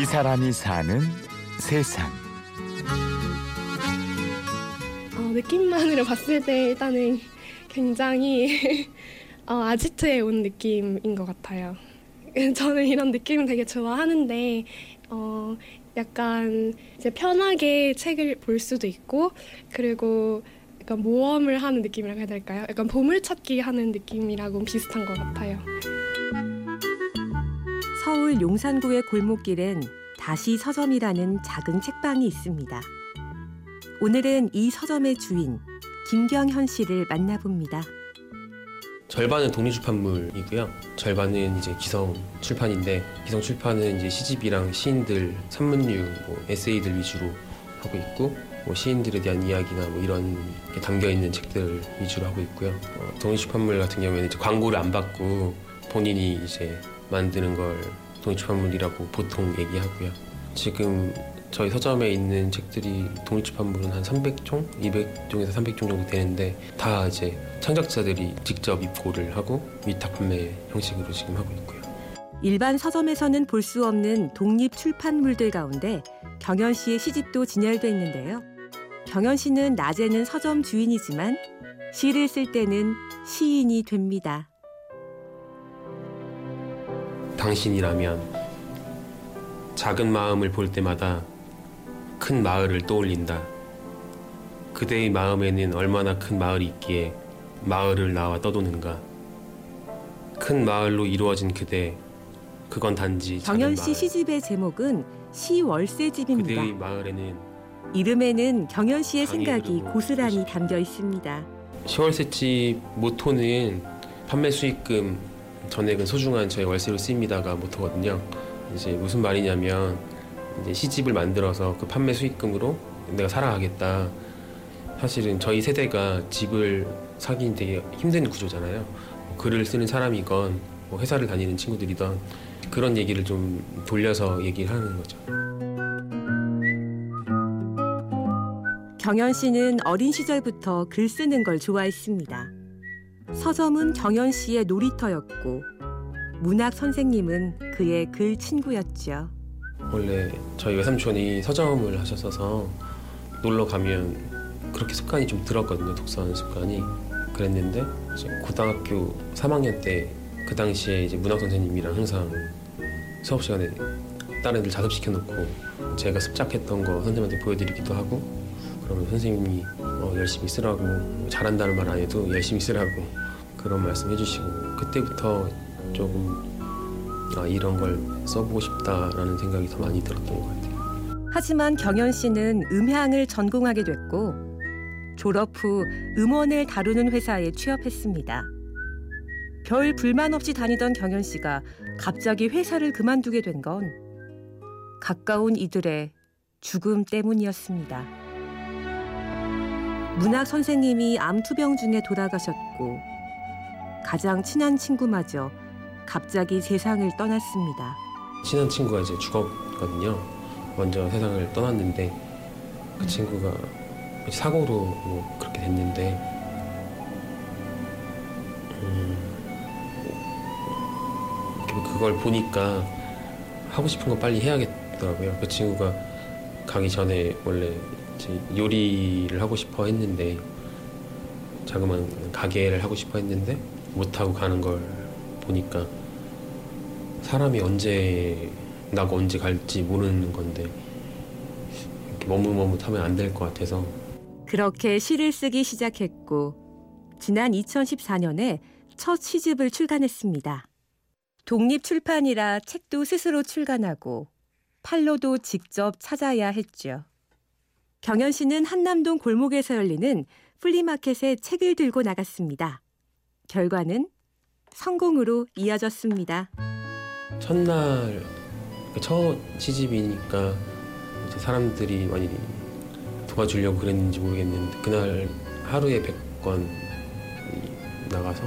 이 사람이 사는 세상. 어, 느낌만으로 봤을 때 일단은 굉장히 어, 아지트에 온 느낌인 것 같아요. 저는 이런 느낌을 되게 좋아하는데 어, 약간 이제 편하게 책을 볼 수도 있고 그리고 약간 모험을 하는 느낌이라고 해야 될까요? 약간 보물찾기 하는 느낌이라고 비슷한 것 같아요. 서울 용산구의 골목길엔 다시 서점이라는 작은 책방이 있습니다. 오늘은 이 서점의 주인 김경현 씨를 만나봅니다. 절반은 독립출판물이고요. 절반은 이제 기성 출판인데 기성 출판은 이제 시집이랑 시인들 산문류, 뭐 에세이들 위주로 하고 있고 뭐 시인들에 대한 이야기나 뭐 이런 게 담겨 있는 책들 위주로 하고 있고요. 어, 독립출판물 같은 경우에는 이제 광고를 안 받고 본인이 이제 만드는 걸 독립출판물이라고 보통 얘기하고요. 지금 저희 서점에 있는 책들이 독립출판물은 한 300종, 200종에서 300종 정도 되는데 다 이제 창작자들이 직접 입고를 하고 위탁 판매 형식으로 지금 하고 있고요. 일반 서점에서는 볼 수 없는 독립 출판물들 가운데 경현 씨의 시집도 진열돼 있는데요. 경현 씨는 낮에는 서점 주인이지만 시를 쓸 때는 시인이 됩니다. 당신이라면 작은 마음을 볼 때마다 큰 마을을 떠올린다. 그대의 마음에는 얼마나 큰 마을이 있기에 마을을 나와 떠도는가. 큰 마을로 이루어진 그대, 그건 단지 경현 씨. 시집의 제목은 시월세집입니다. 그대의 마을에는 이름에는 경현 씨의 생각이 고스란히 담겨 있습니다. 10월세집 모토는 판매 수익금 전액은 소중한 저의 월세로 쓰입니다가 모토거든요. 이제 무슨 말이냐면 이제 시집을 만들어서 그 판매 수익금으로 내가 살아가겠다. 사실은 저희 세대가 집을 사긴 되게 힘든 구조잖아요. 뭐 글을 쓰는 사람이건 뭐 회사를 다니는 친구들이던 그런 얘기를 좀 돌려서 얘기를 하는 거죠. 경현 씨는 어린 시절부터 글 쓰는 걸 좋아했습니다. 서점은 경현 씨의 놀이터였고 문학 선생님은 그의 글 친구였죠. 원래 저희 외삼촌이 서점을 하셨어서 놀러 가면 그렇게 습관이 좀 들었거든요. 독서하는 습관이. 그랬는데 고등학교 3학년 때 그 당시에 이제 문학 선생님이랑 항상 수업 시간에 다른 애들 자습시켜 놓고 제가 습작했던 거 선생님한테 보여드리기도 하고 그러면 선생님이 어, 열심히 쓰라고 잘한다는 말 안 해도 열심히 쓰라고 그런 말씀 해주시고 그때부터 조금 아, 이런 걸 써보고 싶다라는 생각이 더 많이 들었던 것 같아요. 하지만 경현 씨는 음향을 전공하게 됐고 졸업 후 음원을 다루는 회사에 취업했습니다. 별 불만 없이 다니던 경현 씨가 갑자기 회사를 그만두게 된 건 가까운 이들의 죽음 때문이었습니다. 문학 선생님이 암투병 중에 돌아가셨고 가장 친한 친구마저 갑자기 세상을 떠났습니다. 친한 친구가 이제 죽었거든요. 먼저 세상을 떠났는데 그 친구가 사고로 뭐 그렇게 됐는데 음, 그걸 보니까 하고 싶은 거 빨리 해야겠더라고요. 그 친구가 가기 전에 원래 요리를 하고 싶어 했는데 자그마한 가게를 하고 싶어 했는데 못 하고 가는 걸 보니까 사람이 언제 나고 언제 갈지 모르는 건데 이렇게 머뭇머뭇하면 안 될 것 같아서 그렇게 시를 쓰기 시작했고 지난 2014년에 첫 시집을 출간했습니다. 독립 출판이라 책도 스스로 출간하고 팔로도 직접 찾아야 했죠. 경현 씨는 한남동 골목에서 열리는 플리마켓에 책을 들고 나갔습니다. 결과는 성공으로 이어졌습니다. 첫날 그첫 시집이니까 이제 사람들이 많이 도와주려고 그랬는지 모르겠는데 그날 하루에 100건 나가서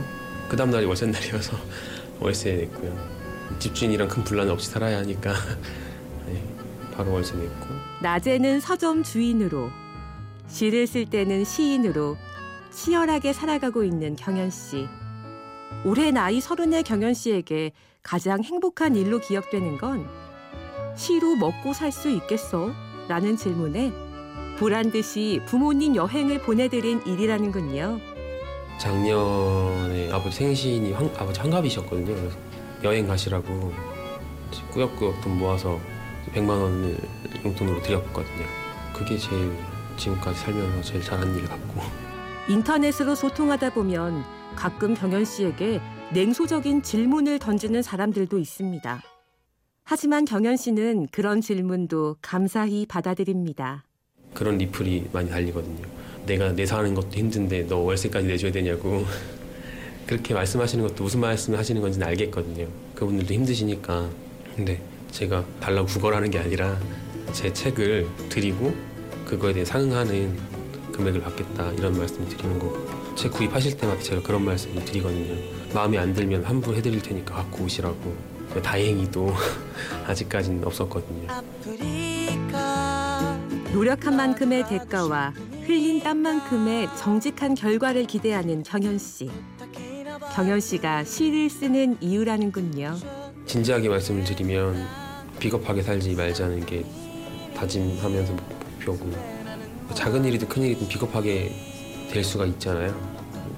그 다음 날이 월세 날이어서 월세 냈고요. 집주인이랑 큰 분란 없이 살아야 하니까 네, 바로 월세 냈고 낮에는 서점 주인으로, 시를 쓸 때는 시인으로 치열하게 살아가고 있는 경현 씨. 올해 나이 서른의 경현 씨에게 가장 행복한 일로 기억되는 건 시로 먹고 살 수 있겠어? 라는 질문에 보란 듯이 부모님 여행을 보내드린 일이라는군요. 작년에 아버지 생신이 환, 아버지 환갑이셨거든요. 그래서 여행 가시라고 꾸역꾸역 돈 모아서 100만 원을 용돈으로 드렸거든요. 그게 제일 지금까지 살면서 제일 잘한 일 같고 인터넷으로 소통하다 보면 가끔 경현 씨에게 냉소적인 질문을 던지는 사람들도 있습니다. 하지만 경현 씨는 그런 질문도 감사히 받아들입니다. 그런 리플이 많이 달리거든요. 내가 내 사는 것도 힘든데 너 월세까지 내줘야 되냐고 그렇게 말씀하시는 것도 무슨 말씀을 하시는 건지는 알겠거든요. 그분들도 힘드시니까 근데 제가 달라고 구걸하는 게 아니라 제 책을 드리고 그거에 대해 상응하는 금액을 받겠다 이런 말씀을 드리는 거고 책 구입하실 때마다 제가 그런 말씀을 드리거든요. 마음에 안 들면 환불해드릴 테니까 갖고 오시라고 다행히도 아직까지는 없었거든요. 노력한 만큼의 대가와 흘린 땀만큼의 정직한 결과를 기대하는 경현 씨. 경현 씨가 시를 쓰는 이유라는군요. 진지하게 말씀을 드리면 비겁하게 살지 말자는 게 다짐하면서 목표고 작은 일이든 큰 일이든 비겁하게 될 수가 있잖아요.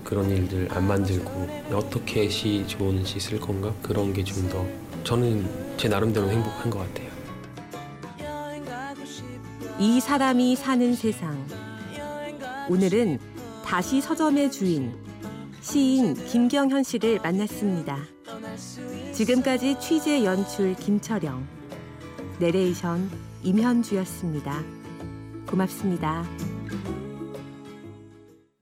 그런 일들 안 만들고 어떻게 시 좋은 시 쓸 건가 그런 게 좀 더 저는 제 나름대로 행복한 것 같아요. 이 사람이 사는 세상. 오늘은 다시 서점의 주인, 시인 김경현 씨를 만났습니다. 지금까지 취재 연출 김철영, 내레이션 임현주였습니다. 고맙습니다.